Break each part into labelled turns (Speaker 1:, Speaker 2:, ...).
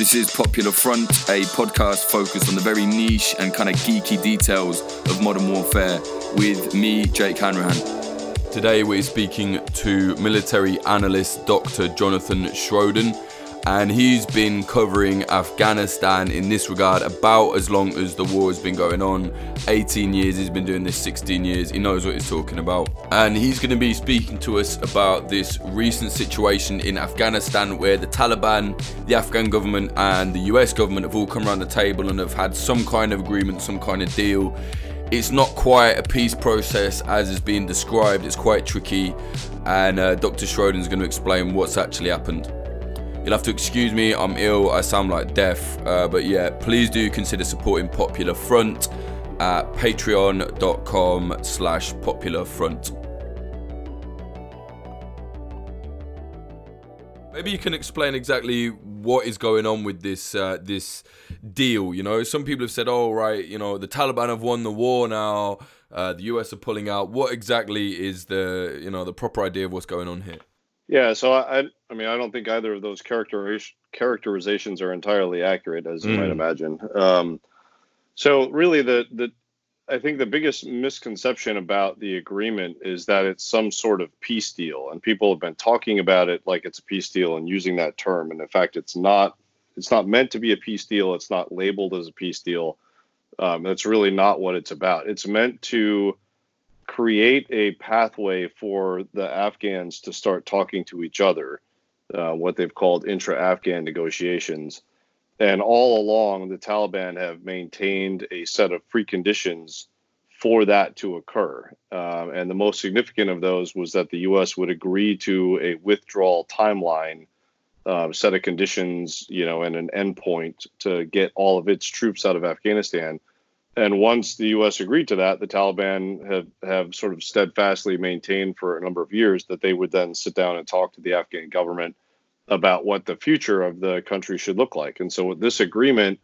Speaker 1: This is Popular Front, a podcast focused on the very niche and kind of geeky details of modern warfare with me, Jake Hanrahan. Today we're speaking to military analyst Dr. Jonathan Schroden and he's been covering Afghanistan in this regard about as long as the war has been going on. 18 years he's been doing this 16 years. He knows what he's talking about. And he's going to be speaking to us about this recent situation in Afghanistan where the Taliban the Afghan government and the US government have all come around the table and have had some kind of agreement some kind of deal. It's not quite a peace process as is being described. It's quite tricky. And uh, Dr. Schroden's going to explain what's actually happened You'll have to excuse me, I'm ill, I sound like deaf. Uh, but yeah, please do consider supporting Popular Front at patreon.com slash popular front. Maybe you can explain exactly what is going on with this uh, this deal. You know, some people have said, "Oh, right, you know, the Taliban have won the war now. Uh, the US are pulling out." What exactly is the you know the proper idea of what's going on here?
Speaker 2: Yeah, so I, I mean, I don't think either of those characterization, characterizations are entirely accurate, as you mm. might imagine. Um, so really, the the I think the biggest misconception about the agreement is that it's some sort of peace deal, and people have been talking about it like it's a peace deal and using that term, and in fact, it's not. It's not meant to be a peace deal. It's not labeled as a peace deal. Um, that's really not what it's about. It's meant to create a pathway for the Afghans to start talking to each other, uh, what they've called intra Afghan negotiations. And all along, the Taliban have maintained a set of preconditions for that to occur. Um, and the most significant of those was that the U.S. would agree to a withdrawal timeline, uh, set of conditions, you know, and an endpoint to get all of its troops out of Afghanistan and once the U.S. agreed to that, the Taliban have, have sort of steadfastly maintained for a number of years that they would then sit down and talk to the Afghan government about what the future of the country should look like. And so this agreement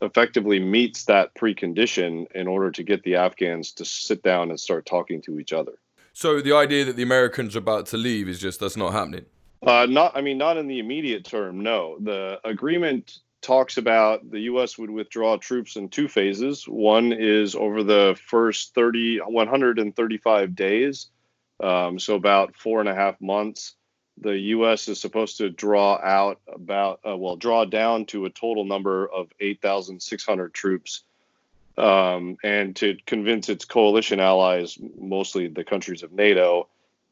Speaker 2: effectively meets that precondition in order to get the Afghans to sit down and start talking to each other.
Speaker 1: So the idea that the Americans are about to leave is just that's not happening.
Speaker 2: Uh, not, I mean, not in the immediate term. No, the agreement talks about the U.S. would withdraw troops in two phases. One is over the first 30, 135 days, um, so about four and a half months. The U.S. is supposed to draw out about, uh, well, draw down to a total number of 8,600 troops um, and to convince its coalition allies, mostly the countries of NATO,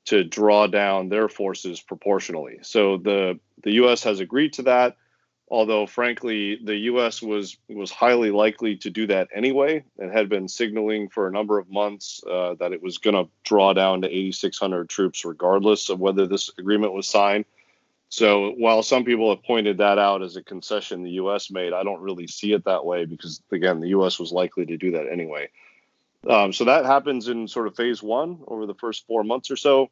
Speaker 2: to draw down their forces proportionally. So the the U.S. has agreed to that although frankly the US was was highly likely to do that anyway and had been signaling for a number of months uh, that it was going to draw down to 8600 troops regardless of whether this agreement was signed. So while some people have pointed that out as a concession the US made I don't really see it that way because again the US was likely to do that anyway. Um, so that happens in sort of phase 1 over the first 4 months or so.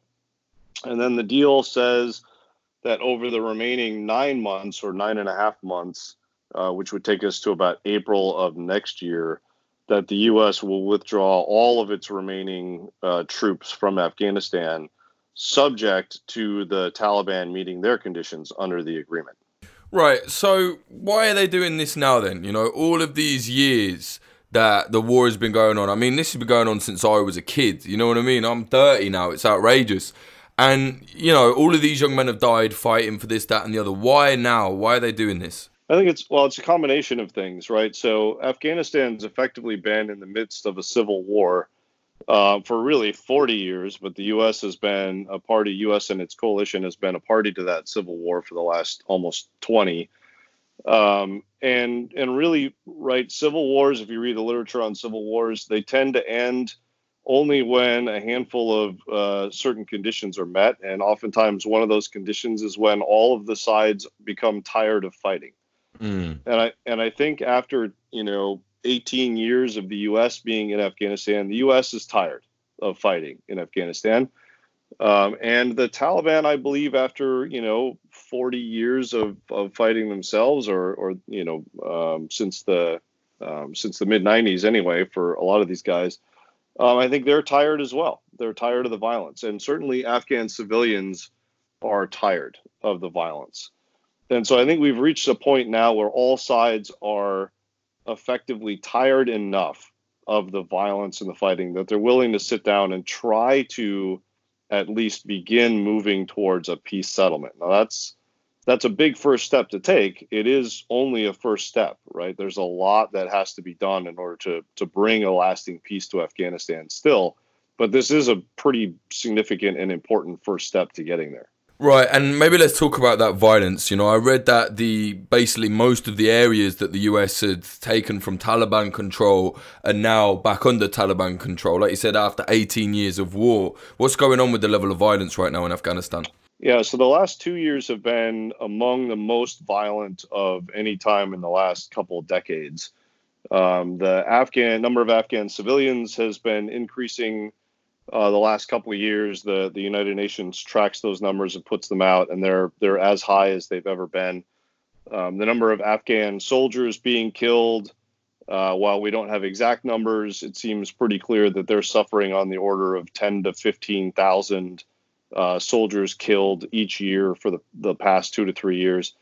Speaker 2: And then the deal says that over the remaining nine months or nine and a half months, uh, which would take us to about April of next year, that the U.S. will withdraw all of its remaining uh, troops from Afghanistan, subject to the Taliban meeting their conditions under the agreement.
Speaker 1: Right. So why are they doing this now then? You know, all of these years that the war has been going on. I mean, this has been going on since I was a kid. You know what I mean? I'm 30 now. It's outrageous. And, you know, all of these young men have died fighting for this, that, and the other. Why now? Why are they doing this?
Speaker 2: I think it's, well, it's a combination of things, right? So Afghanistan's effectively been in the midst of a civil war uh, for really 40 years, but the U.S. has been a party, U.S. and its coalition has been a party to that civil war for the last almost 20. Um, and and really, right, civil wars. If you read the literature on civil wars, they tend to end only when a handful of uh, certain conditions are met. And oftentimes, one of those conditions is when all of the sides become tired of fighting. Mm. And I and I think after you know 18 years of the U.S. being in Afghanistan, the U.S. is tired of fighting in Afghanistan. Um, and the Taliban, I believe, after you know 40 years of, of fighting themselves, or or you know um, since the um, since the mid 90s anyway, for a lot of these guys, um, I think they're tired as well. They're tired of the violence, and certainly Afghan civilians are tired of the violence. And so I think we've reached a point now where all sides are effectively tired enough of the violence and the fighting that they're willing to sit down and try to at least begin moving towards a peace settlement. Now that's that's a big first step to take. It is only a first step, right? There's a lot that has to be done in order to to bring a lasting peace to Afghanistan still, but this is a pretty significant and important first step to getting there.
Speaker 1: Right, and maybe let's talk about that violence. You know, I read that the basically most of the areas that the US had taken from Taliban control are now back under Taliban control. Like you said, after 18 years of war, what's going on with the level of violence right now in Afghanistan?
Speaker 2: Yeah, so the last two years have been among the most violent of any time in the last couple of decades. Um, the Afghan number of Afghan civilians has been increasing uh, the last couple of years. The the United Nations tracks those numbers and puts them out, and they're they're as high as they've ever been. Um, the number of Afghan soldiers being killed, uh, while we don't have exact numbers, it seems pretty clear that they're suffering on the order of ten to fifteen thousand uh, soldiers killed each year for the the past two to three years.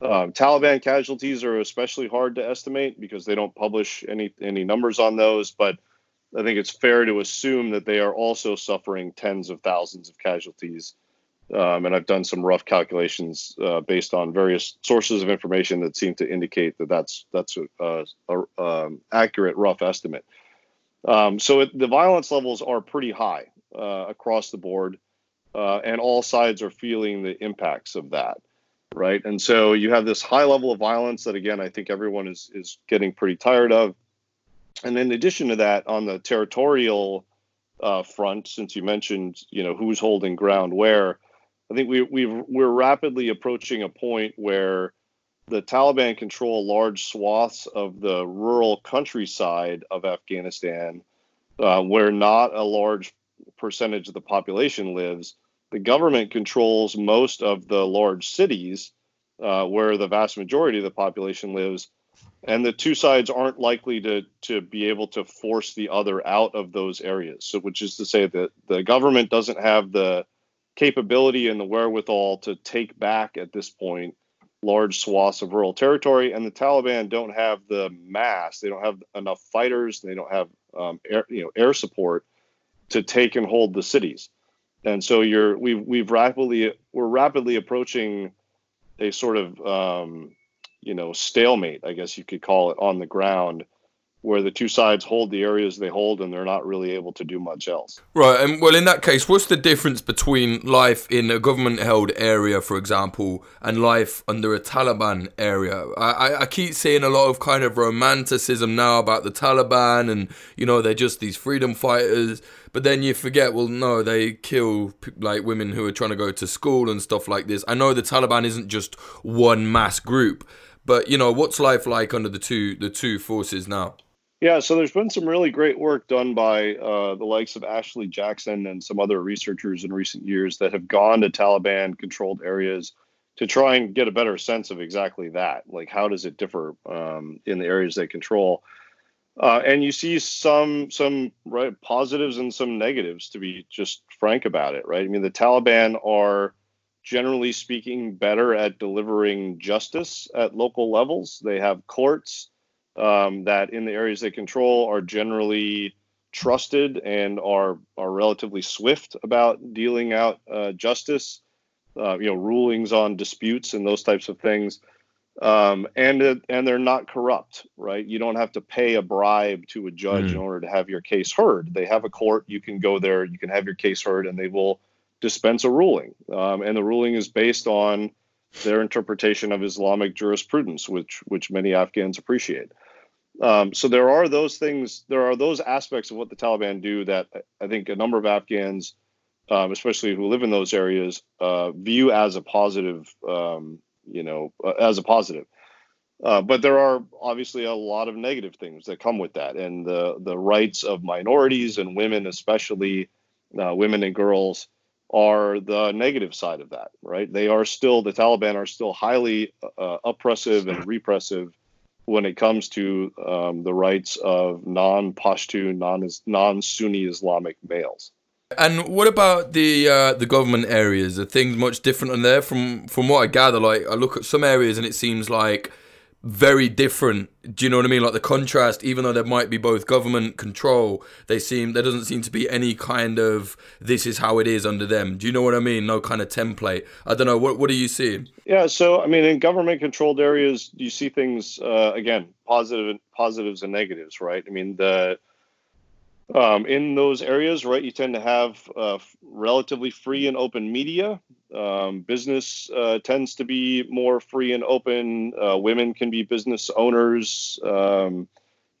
Speaker 2: Um, Taliban casualties are especially hard to estimate because they don't publish any any numbers on those, but I think it's fair to assume that they are also suffering tens of thousands of casualties. Um, and I've done some rough calculations uh, based on various sources of information that seem to indicate that that's that's a, a, a um, accurate rough estimate. Um, so it, the violence levels are pretty high uh, across the board, uh, and all sides are feeling the impacts of that, right? And so you have this high level of violence that again I think everyone is is getting pretty tired of and in addition to that, on the territorial uh, front, since you mentioned, you know, who's holding ground where, I think we we we're rapidly approaching a point where the Taliban control large swaths of the rural countryside of Afghanistan, uh, where not a large percentage of the population lives. The government controls most of the large cities, uh, where the vast majority of the population lives and the two sides aren't likely to to be able to force the other out of those areas. So, which is to say that the government doesn't have the capability and the wherewithal to take back at this point large swaths of rural territory, and the Taliban don't have the mass. They don't have enough fighters. They don't have um, air, you know air support to take and hold the cities. And so you're we've we've rapidly we're rapidly approaching a sort of um, you know stalemate, I guess you could call it, on the ground, where the two sides hold the areas they hold, and they're not really able to do much else.
Speaker 1: Right, and well, in that case, what's the difference between life in a government-held area, for example, and life under a Taliban area? I, I keep seeing a lot of kind of romanticism now about the Taliban, and you know they're just these freedom fighters. But then you forget, well, no, they kill like women who are trying to go to school and stuff like this. I know the Taliban isn't just one mass group, but you know, what's life like under the two the two forces now?
Speaker 2: Yeah, so there's been some really great work done by uh, the likes of Ashley Jackson and some other researchers in recent years that have gone to Taliban controlled areas to try and get a better sense of exactly that. Like, how does it differ um, in the areas they control? Uh, and you see some some right positives and some negatives. To be just frank about it, right? I mean, the Taliban are generally speaking, better at delivering justice at local levels. They have courts um, that, in the areas they control, are generally trusted and are are relatively swift about dealing out uh, justice. Uh, you know, rulings on disputes and those types of things. Um, and uh, and they're not corrupt, right? You don't have to pay a bribe to a judge mm. in order to have your case heard. They have a court. You can go there. You can have your case heard, and they will dispense a ruling. Um, and the ruling is based on their interpretation of Islamic jurisprudence, which which many Afghans appreciate. Um, so there are those things, there are those aspects of what the Taliban do that I think a number of Afghans, um, especially who live in those areas, uh, view as a positive, um, you know, uh, as a positive. Uh, but there are obviously a lot of negative things that come with that, and the the rights of minorities and women, especially uh, women and girls, are the negative side of that, right? They are still, the Taliban are still highly uh, oppressive and repressive when it comes to um, the rights of non Pashtun, non Sunni Islamic males.
Speaker 1: And what about the uh, the government areas? Are things much different on there? From from what I gather, like I look at some areas and it seems like very different. Do you know what I mean? Like the contrast, even though there might be both government control, they seem there doesn't seem to be any kind of this is how it is under them. Do you know what I mean? No kind of template. I don't know. What what are you seeing?
Speaker 2: Yeah, so I mean, in government controlled areas, you see things uh, again, positive positives and negatives, right? I mean, the um, in those areas, right, you tend to have uh, relatively free and open media. Um, business uh, tends to be more free and open. Uh, women can be business owners. Um,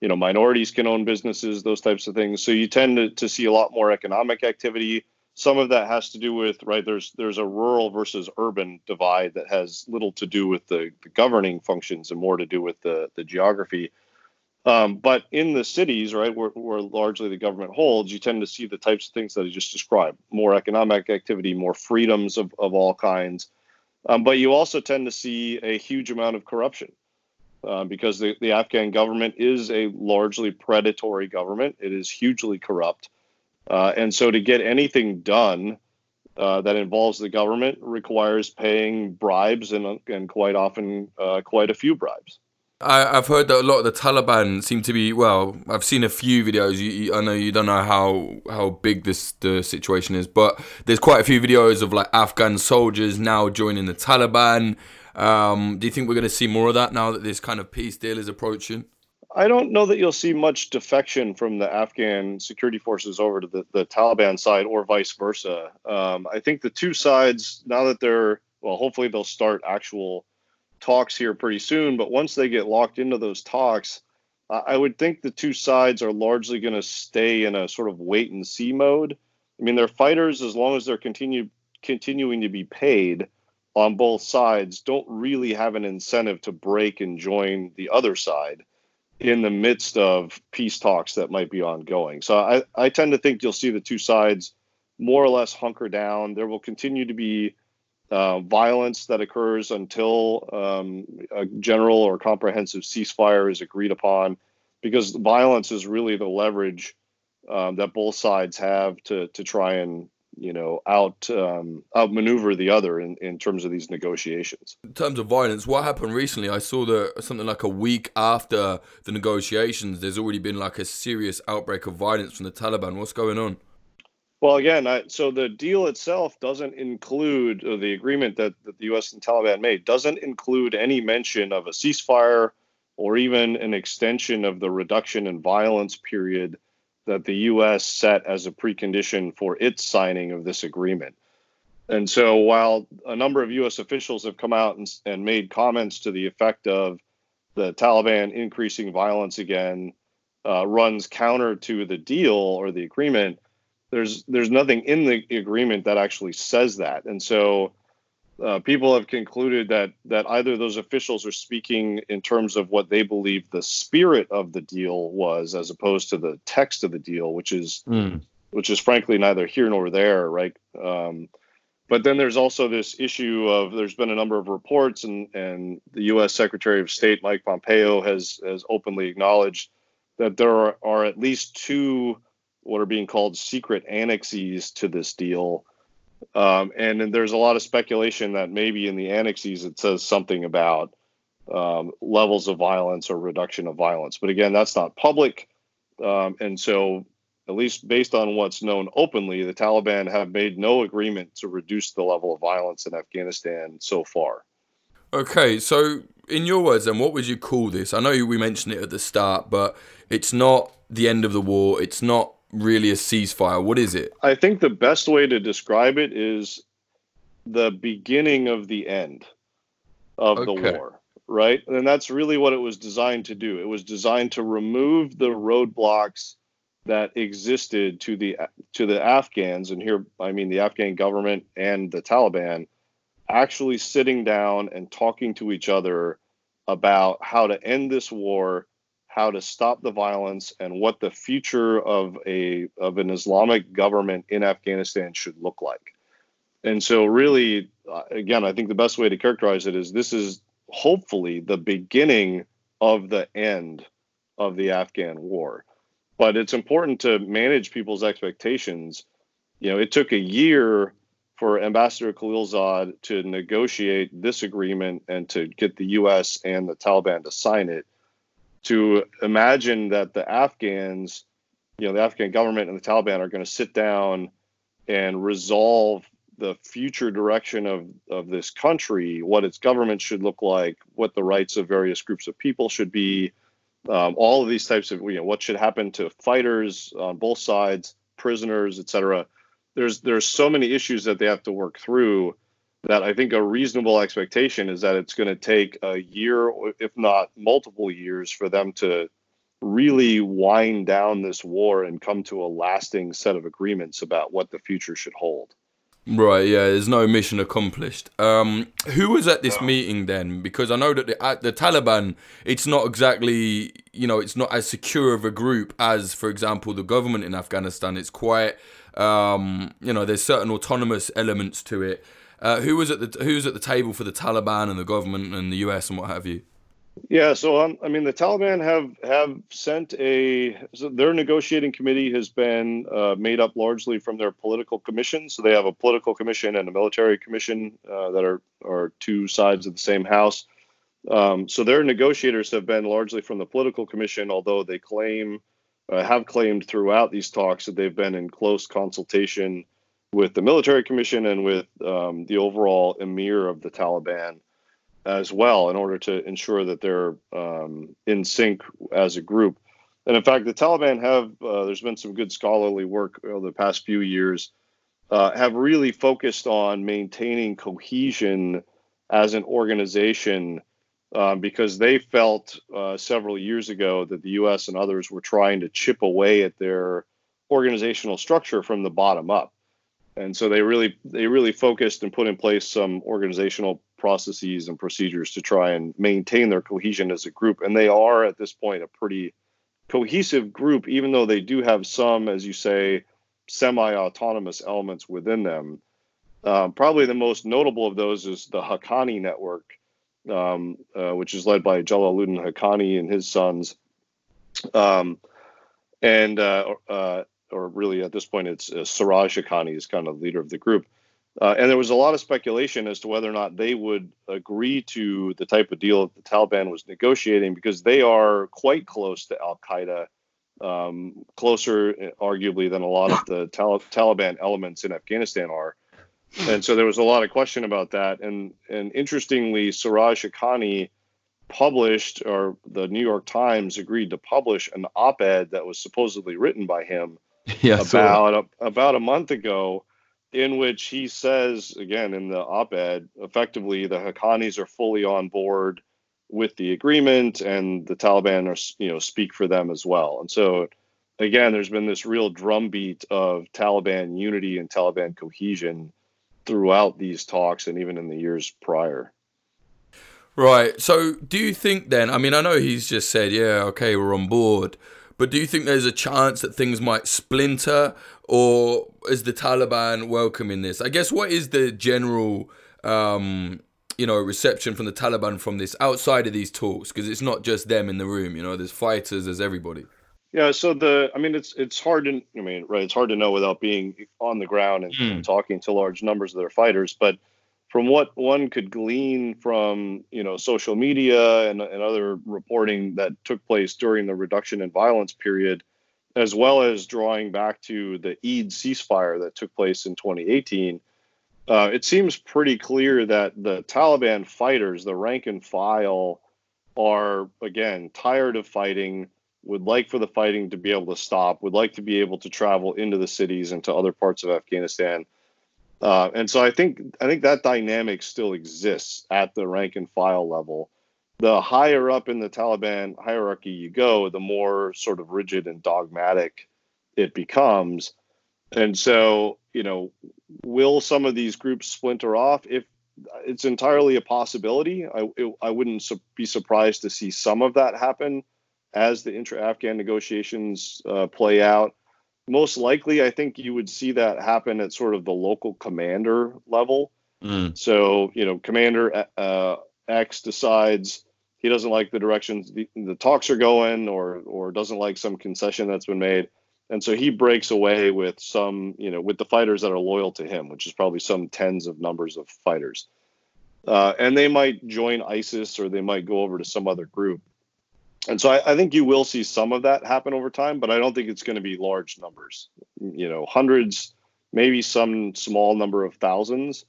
Speaker 2: you know, minorities can own businesses, those types of things. So you tend to, to see a lot more economic activity. Some of that has to do with right. There's there's a rural versus urban divide that has little to do with the, the governing functions and more to do with the the geography. Um, but in the cities, right, where, where largely the government holds, you tend to see the types of things that I just described more economic activity, more freedoms of, of all kinds. Um, but you also tend to see a huge amount of corruption uh, because the, the Afghan government is a largely predatory government. It is hugely corrupt. Uh, and so to get anything done uh, that involves the government requires paying bribes and, and quite often uh, quite a few bribes.
Speaker 1: I, have heard that a lot of the Taliban seem to be well. I've seen a few videos. You, you, I know you don't know how how big this the situation is, but there's quite a few videos of like Afghan soldiers now joining the Taliban. Um, do you think we're going to see more of that now that this kind of peace deal is approaching?
Speaker 2: I don't know that you'll see much defection from the Afghan security forces over to the, the Taliban side or vice versa. Um, I think the two sides, now that they're, well, hopefully they'll start actual talks here pretty soon. But once they get locked into those talks, I would think the two sides are largely going to stay in a sort of wait and see mode. I mean, they're fighters as long as they're continue continuing to be paid on both sides. Don't really have an incentive to break and join the other side in the midst of peace talks that might be ongoing. So I, I tend to think you'll see the two sides more or less hunker down. There will continue to be uh, violence that occurs until um, a general or comprehensive ceasefire is agreed upon, because violence is really the leverage um, that both sides have to to try and you know out um, outmaneuver the other in, in terms of these negotiations.
Speaker 1: In terms of violence, what happened recently? I saw that something like a week after the negotiations, there's already been like a serious outbreak of violence from the Taliban. What's going on?
Speaker 2: Well, again, I, so the deal itself doesn't include the agreement that, that the U.S. and Taliban made doesn't include any mention of a ceasefire or even an extension of the reduction in violence period that the U.S. set as a precondition for its signing of this agreement. And so, while a number of U.S. officials have come out and, and made comments to the effect of the Taliban increasing violence again uh, runs counter to the deal or the agreement, there's there's nothing in the agreement that actually says that, and so uh, people have concluded that that either those officials are speaking in terms of what they believe the spirit of the deal was, as opposed to the text of the deal, which is mm. which is frankly neither here nor there, right? Um, but then there's also this issue of there's been a number of reports, and and the U.S. Secretary of State Mike Pompeo has has openly acknowledged that there are, are at least two what are being called secret annexes to this deal. Um, and, there's a lot of speculation that maybe in the annexes it says something about um, levels of violence or reduction of violence. But again, that's not public. Um, and so, at least based on what's known openly, the Taliban have made no agreement to reduce the level of violence in Afghanistan so far.
Speaker 1: Okay, so in your words, then, what would you call this? I know we mentioned it at the start, but it's not the end of the war. It's not really a ceasefire? What is it?
Speaker 2: I think the best way to describe it is the beginning of the end of okay. the war, right? And that's really what it was designed to do. It was designed to remove the roadblocks that existed to the to the Afghans, and here I mean the Afghan government and the Taliban, actually sitting down and talking to each other about how to end this war how to stop the violence and what the future of a of an Islamic government in Afghanistan should look like. And so, really, uh, again, I think the best way to characterize it is this is hopefully the beginning of the end of the Afghan war. But it's important to manage people's expectations you know, it took a year for Ambassador Khalilzad to negotiate this agreement and to get the U.S. and the Taliban to sign it. To imagine that the Afghans, you know, the Afghan government and the Taliban are going to sit down and resolve the future direction of, of this country, what its government should look like, what the rights of various groups of people should be, um, all of these types of, you know, what should happen to fighters on both sides, prisoners, et cetera. there's there's so many issues that they have to work through that I think a reasonable expectation is that it's going to take a year, if not multiple years, for them to really wind down this war and come to a lasting set of agreements about what the future should hold.
Speaker 1: Right, yeah, there's no mission accomplished. Um, who was at this meeting then? Because I know that the, at the Taliban, it's not exactly, you know, it's not as secure of a group as, for example, the government in Afghanistan. It's quite um, you know, there's certain autonomous elements to it. Uh, who was at the who's at the table for the Taliban and the government and the US and what have you?
Speaker 2: Yeah, so um, I mean, the Taliban have have sent a so their negotiating committee has been uh, made up largely from their political commission. So they have a political commission and a military commission uh, that are are two sides of the same house. Um, so their negotiators have been largely from the political commission, although they claim uh, have claimed throughout these talks that they've been in close consultation with the military commission and with um, the overall emir of the Taliban as well in order to ensure that they're um, in sync as a group. And in fact, the Taliban have, uh, there's been some good scholarly work over the past few years, uh, have really focused on maintaining cohesion as an organization um, because they felt uh, several years ago that the U.S. and others were trying to chip away at their organizational structure from the bottom up, and so they really they really focused and put in place some organizational processes and procedures to try and maintain their cohesion as a group. And they are at this point a pretty cohesive group, even though they do have some, as you say, semi-autonomous elements within them. Um, probably the most notable of those is the Haqqani network, um, uh, which is led by Jalaluddin Haqqani and his sons. Um, and uh, uh, or really at this point, it's uh, Siraj is kind of leader of the group. Uh, and there was a lot of speculation as to whether or not they would agree to the type of deal that the Taliban was negotiating because they are quite close to Al Qaeda, um, closer, arguably, than a lot of the Tal- Taliban elements in Afghanistan are and so there was a lot of question about that. And and interestingly, Siraj Haqqani published, or the New York Times agreed to publish an op-ed that was supposedly written by him yeah, about a, about a month ago, in which he says again in the op-ed, effectively the Haqqanis are fully on board with the agreement, and the Taliban are you know speak for them as well. And so again, there's been this real drumbeat of Taliban unity and Taliban cohesion throughout these talks and even in the years prior.
Speaker 1: Right. So, do you think then? I mean, I know he's just said, yeah, okay, we're on board. But do you think there's a chance that things might splinter, or is the Taliban welcoming this? I guess what is the general, um, you know, reception from the Taliban from this outside of these talks? Because it's not just them in the room. You know, there's fighters, there's everybody.
Speaker 2: Yeah, so the I mean it's it's hard to I mean right it's hard to know without being on the ground and, mm. and talking to large numbers of their fighters, but from what one could glean from you know social media and, and other reporting that took place during the reduction in violence period, as well as drawing back to the Eid ceasefire that took place in 2018, uh, it seems pretty clear that the Taliban fighters, the rank and file, are again tired of fighting would like for the fighting to be able to stop, would like to be able to travel into the cities and to other parts of Afghanistan. Uh, and so I think I think that dynamic still exists at the rank and file level. The higher up in the Taliban hierarchy you go, the more sort of rigid and dogmatic it becomes. And so, you know, will some of these groups splinter off? If it's entirely a possibility, I, it, I wouldn't su- be surprised to see some of that happen as the intra-Afghan negotiations uh, play out. Most likely, I think you would see that happen at sort of the local commander level. Mm. So, you know, Commander uh, X decides he doesn't like the directions the, the, talks are going, or or doesn't like some concession that's been made, and so he breaks away with some, you know, with the fighters that are loyal to him, which is probably some tens of numbers of fighters. Uh, and they might join ISIS or they might go over to some other group. And so I, I think you will see some of that happen over time, but I don't think it's going to be large numbers. You know, hundreds, maybe some small number of thousands,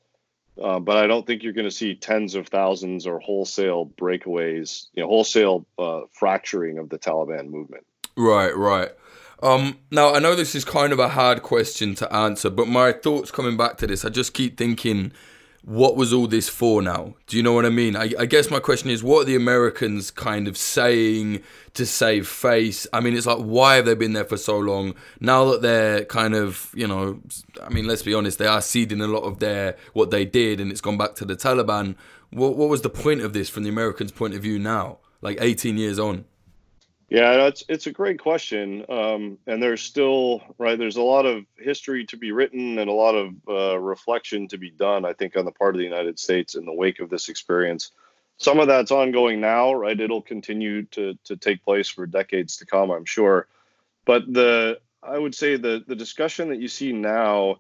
Speaker 2: uh, but I don't think you're going to see tens of thousands or wholesale breakaways, you know, wholesale uh, fracturing of the Taliban movement.
Speaker 1: Right, right. Um, now I know this is kind of a hard question to answer, but my thoughts coming back to this, I just keep thinking, what was all this for now? Do you know what I mean? I, I, guess my question is, what are the Americans kind of saying to save face? I mean, it's like, why have they been there for so long? Now that they're kind of, you know, I mean, let's be honest, they are ceding a lot of their what they did, and it's gone back to the Taliban. What, what was the point of this from the Americans' point of view now, like 18 years on?
Speaker 2: Yeah, it's it's a great question, um, and there's still right. There's a lot of history to be written and a lot of uh, reflection to be done. I think on the part of the United States in the wake of this experience. Some of that's ongoing now, right? It'll continue to to take place for decades to come, I'm sure. But the I would say the the discussion that you see now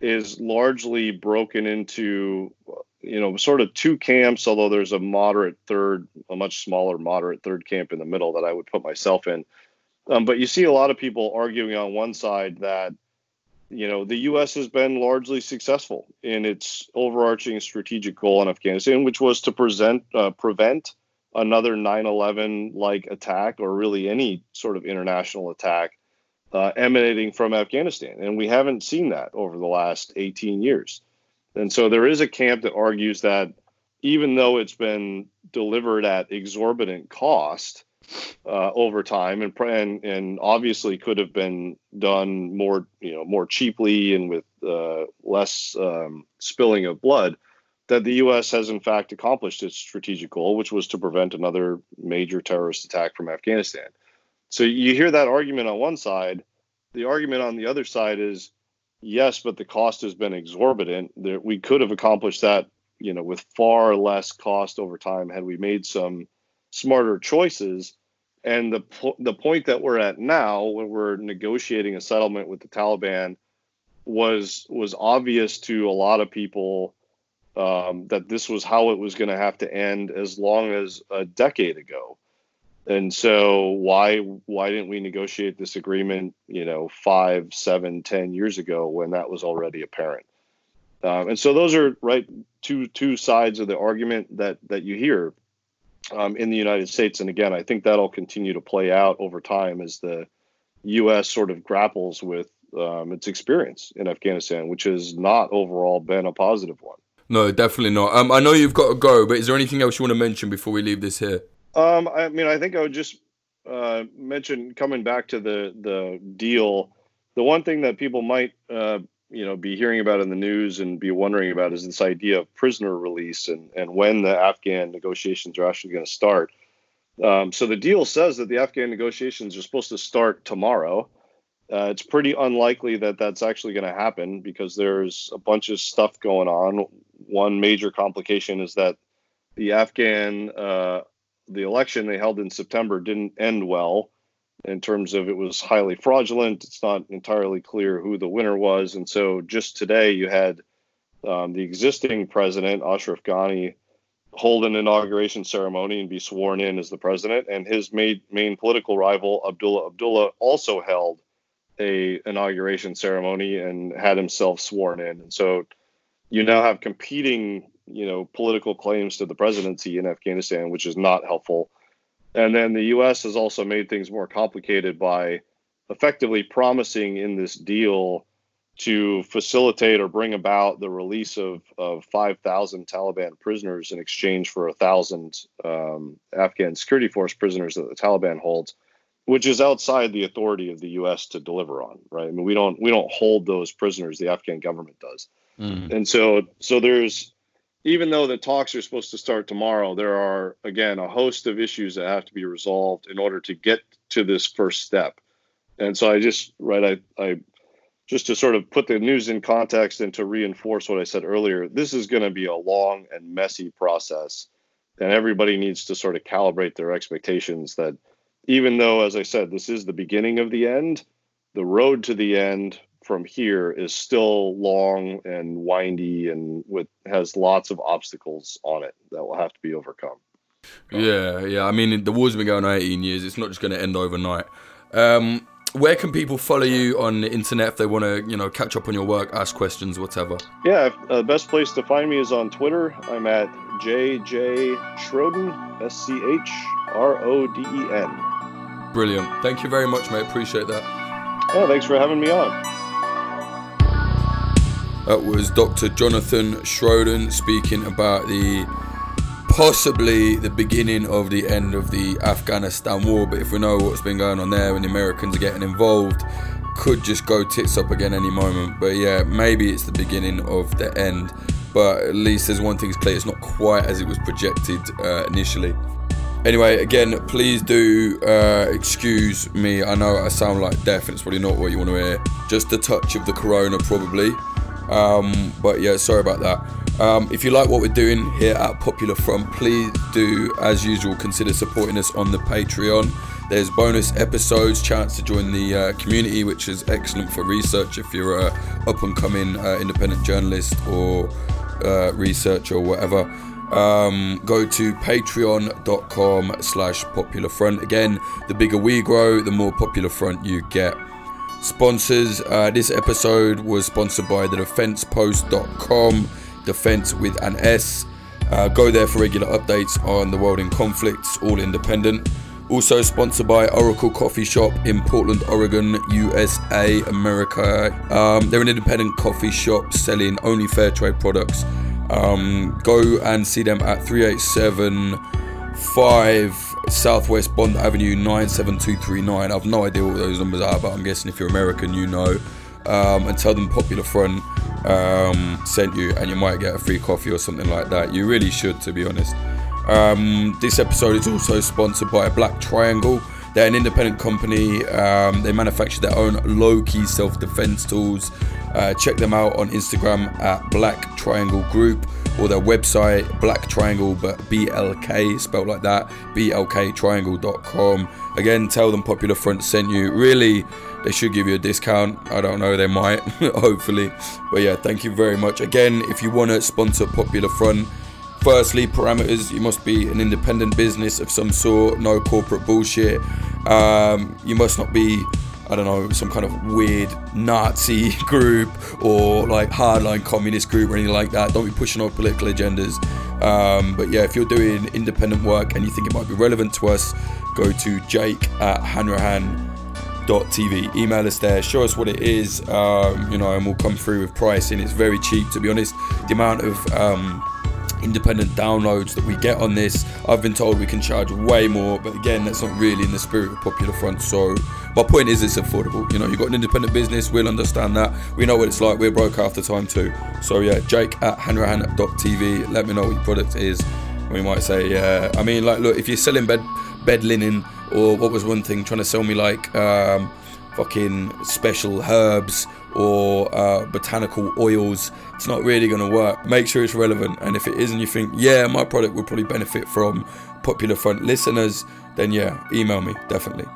Speaker 2: is largely broken into you know, sort of two camps, although there's a moderate third, a much smaller moderate third camp in the middle that I would put myself in. Um, but you see a lot of people arguing on one side that, you know, the U.S. has been largely successful in its overarching strategic goal in Afghanistan, which was to present, uh, prevent another 9 11 like attack or really any sort of international attack uh, emanating from Afghanistan. And we haven't seen that over the last 18 years. And so there is a camp that argues that even though it's been delivered at exorbitant cost uh, over time and, and and obviously could have been done more you know more cheaply and with uh, less um, spilling of blood that the U.S. has in fact accomplished its strategic goal, which was to prevent another major terrorist attack from Afghanistan. So you hear that argument on one side. The argument on the other side is yes, but the cost has been exorbitant. There, we could have accomplished that, you know, with far less cost over time had we made some smarter choices. And the the point that we're at now, when we're negotiating a settlement with the Taliban, was was obvious to a lot of people um, that this was how it was going to have to end as long as a decade ago. And so why why didn't we negotiate this agreement, you know, five, seven, ten years ago when that was already apparent? Um, and so those are right two two sides of the argument that that you hear um, in the United States. And again, I think that'll continue to play out over time as the U.S. sort of grapples with um, its experience in Afghanistan, which has not overall been a positive one.
Speaker 1: No, definitely not. Um, I know you've got to go, but is there anything else you want to mention before we leave this here?
Speaker 2: Um, I mean, I think I would just uh, mention coming back to the the deal. The one thing that people might uh, you know be hearing about in the news and be wondering about is this idea of prisoner release and and when the Afghan negotiations are actually going to start. Um, so the deal says that the Afghan negotiations are supposed to start tomorrow. Uh, it's pretty unlikely that that's actually going to happen because there's a bunch of stuff going on. One major complication is that the Afghan uh, the election they held in September didn't end well in terms of it was highly fraudulent. It's not entirely clear who the winner was. And so just today you had um, the existing president, Ashraf Ghani, hold an inauguration ceremony and be sworn in as the president. And his main, main political rival, Abdullah Abdullah, also held a inauguration ceremony and had himself sworn in. And so you now have competing you know political claims to the presidency in Afghanistan, which is not helpful. And then the U.S. has also made things more complicated by effectively promising in this deal to facilitate or bring about the release of, of 5,000 Taliban prisoners in exchange for 1,000 um, Afghan security force prisoners that the Taliban holds, which is outside the authority of the U.S. to deliver on. Right? I mean, we don't we don't hold those prisoners; the Afghan government does. Mm. And so so there's even though the talks are supposed to start tomorrow, there are again a host of issues that have to be resolved in order to get to this first step. And so I just right I I just to sort of put the news in context and to reinforce what I said earlier, this is going to be a long and messy process. And everybody needs to sort of calibrate their expectations that even though, as I said, this is the beginning of the end, the road to the end from here is still long and windy and with has lots of obstacles on it that will have to be overcome.
Speaker 1: Yeah, yeah. I mean, the war's been going on 18 years. It's not just going to end overnight. Um, where can people follow you on the internet if they want to, you know, catch up on your work, ask questions, whatever?
Speaker 2: Yeah, the uh, best place to find me is on Twitter. I'm at JJ Schroden, S C H R O D E N.
Speaker 1: Brilliant. Thank you very much, mate. Appreciate that.
Speaker 2: Yeah, thanks for having me on.
Speaker 1: That was Dr. Jonathan Schroden speaking about the possibly the beginning of the end of the Afghanistan war. But if we know what's been going on there and the Americans are getting involved, could just go tits up again any moment. But yeah, maybe it's the beginning of the end. But at least there's one thing's clear: it's not quite as it was projected uh, initially. Anyway, again, please do uh, excuse me. I know I sound like deaf, and it's probably not what you want to hear. Just a touch of the corona, probably. Um, but yeah, sorry about that. Um, if you like what we're doing here at Popular Front, please do, as usual, consider supporting us on the Patreon. There's bonus episodes, chance to join the uh, community, which is excellent for research if you're a up and coming uh, independent journalist or uh, researcher or whatever. Um, go to patreon.com slash popular front. Again, the bigger we grow, the more popular front you get. Sponsors, uh, this episode was sponsored by the defensepost.com defense with an S. Uh, go there for regular updates on the world in conflicts, all independent. Also sponsored by Oracle Coffee Shop in Portland, Oregon, USA, America. Um, they're an independent coffee shop selling only fair trade products. Um, go and see them at 3875 Southwest Bond Avenue 97239. I've no idea what those numbers are, but I'm guessing if you're American, you know. Um, and tell them Popular Front um, sent you, and you might get a free coffee or something like that. You really should, to be honest. Um, this episode is also sponsored by Black Triangle. They're an independent company. Um, they manufacture their own low key self defense tools. Uh, check them out on Instagram at Black Triangle Group or their website, Black Triangle, but BLK, spelled like that, blktriangle.com. Again, tell them Popular Front sent you. Really, they should give you a discount. I don't know, they might, hopefully. But yeah, thank you very much. Again, if you want to sponsor Popular Front, firstly, parameters you must be an independent business of some sort, no corporate bullshit. Um, you must not be I don't know, some kind of weird Nazi group or like hardline communist group or anything like that. Don't be pushing our political agendas. Um, but yeah, if you're doing independent work and you think it might be relevant to us, go to jake at hanrahan.tv. Email us there, show us what it is, um, you know, and we'll come through with pricing. It's very cheap, to be honest. The amount of um, independent downloads that we get on this, I've been told we can charge way more, but again, that's not really in the spirit of Popular Front. So, my point is, it's affordable. You know, you've got an independent business, we'll understand that. We know what it's like, we're broke half the time too. So, yeah, Jake at hanrahan.tv, let me know what your product is. We might say, yeah, I mean, like, look, if you're selling bed bed linen, or what was one thing, trying to sell me like um, fucking special herbs or uh, botanical oils, it's not really going to work. Make sure it's relevant, and if it isn't, you think, yeah, my product would probably benefit from Popular Front listeners, then yeah, email me definitely.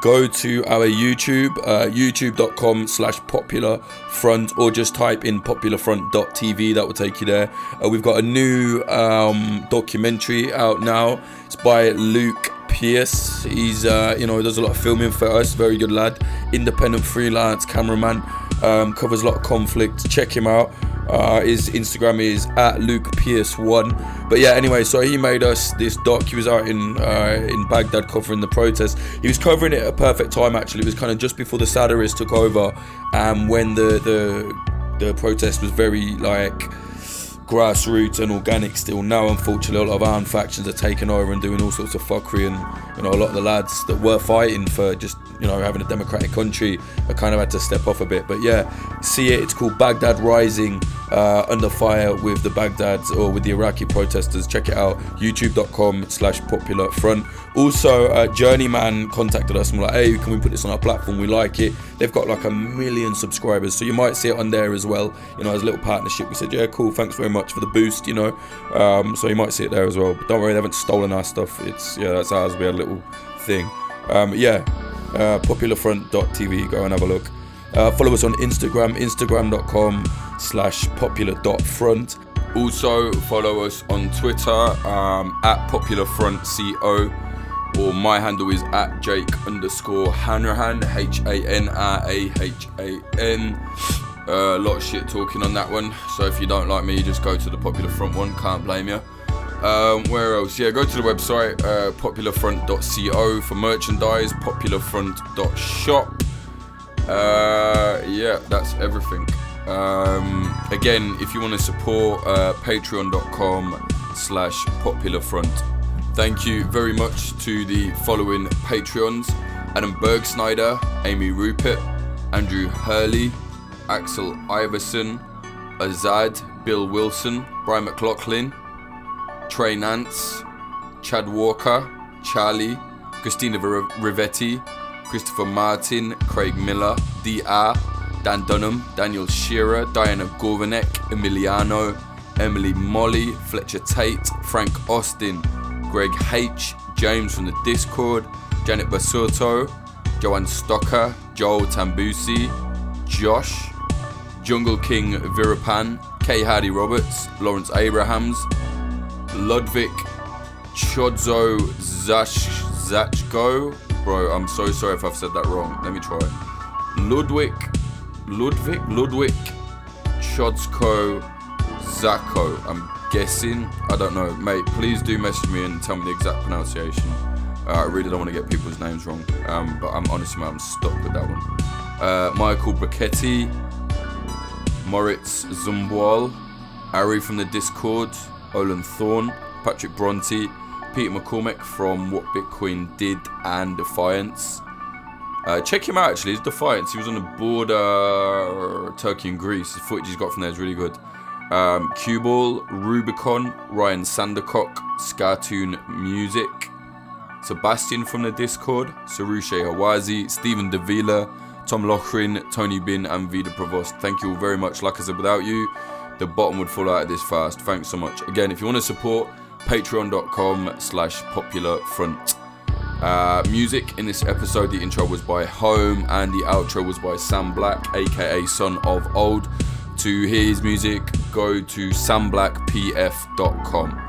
Speaker 1: Go to our YouTube, uh, youtube.com slash popular front, or just type in popularfront.tv, that will take you there. Uh, we've got a new um, documentary out now. It's by Luke Pierce. He's, uh, you know, does a lot of filming for us. Very good lad. Independent freelance cameraman. Um, covers a lot of conflict. Check him out. Uh, his Instagram is at Luke Pierce one. But yeah, anyway, so he made us this doc. He was out in uh, in Baghdad covering the protest. He was covering it at a perfect time. Actually, it was kind of just before the Sadrists took over, and when the the the protest was very like grassroots and organic still. Now, unfortunately, a lot of armed factions are taking over and doing all sorts of fuckery, and you know, a lot of the lads that were fighting for just you know having a democratic country are kind of had to step off a bit. But yeah, see it. It's called Baghdad Rising, uh, under fire with the Baghdad or with the Iraqi protesters. Check it out. YouTube.com/slash Popular Front. Also, uh, Journeyman contacted us and we're like, hey, can we put this on our platform? We like it. They've got like a million subscribers, so you might see it on there as well. You know, as a little partnership. We said, yeah, cool. Thanks very much for the boost. You know, um, so you might see it there as well. But don't worry, they haven't stolen our stuff. It's yeah, that's ours. We had a little thing. Um, yeah, uh, popularfront.tv. Go and have a look. Uh, follow us on Instagram, instagram.com slash popular.front. Also, follow us on Twitter um, at popularfrontco or my handle is at Jake underscore Hanrahan, H A N R A H A N. Uh, lot of shit talking on that one, so if you don't like me, just go to the Popular Front one, can't blame you. Um, where else? Yeah, go to the website uh, popularfront.co for merchandise, popularfront.shop. Uh, yeah, that's everything. Um, again, if you want to support, uh, patreon.com slash popularfront. Thank you very much to the following Patreons Adam Bergsnyder, Amy Rupert, Andrew Hurley, Axel Iverson, Azad, Bill Wilson, Brian McLaughlin, Trey Nance, Chad Walker, Charlie, Christina Rivetti, Christopher Martin, Craig Miller, DR, Dan Dunham, Daniel Shearer, Diana Gorvanek, Emiliano, Emily Molly, Fletcher Tate, Frank Austin, Greg H, James from the Discord, Janet Basurto, Joanne Stocker, Joel Tambusi, Josh, Jungle King Virapan, K. Hardy Roberts, Lawrence Abrahams, Ludwig Chodzo Zash Zachko. Bro, I'm so sorry if I've said that wrong. Let me try. Ludwig Ludwig Ludwig Chodzko Zako. I'm guessing. I don't know, mate. Please do message me and tell me the exact pronunciation. Uh, I really don't want to get people's names wrong, um, but I'm honestly, I'm stuck with that one. Uh, Michael Brachetti, Moritz Zumbwal, Ari from the Discord, Olin Thorne, Patrick Bronte, Peter McCormack from What Bitcoin Did and Defiance. Uh, check him out actually, he's Defiance. He was on the border Turkey and Greece. The footage he's got from there is really good um, Cuball, Rubicon, Ryan Sandercock, Scartoon Music, Sebastian from the Discord, Sarushe Hawazi, Stephen Davila, Tom Lochrin, Tony Bin, and Vida Provost. Thank you all very much. Like I said, without you, the bottom would fall out of this fast. Thanks so much. Again, if you want to support, patreon.com slash popular front. Uh, music in this episode, the intro was by Home and the outro was by Sam Black, aka Son of Old. To hear his music, go to samblackpf.com.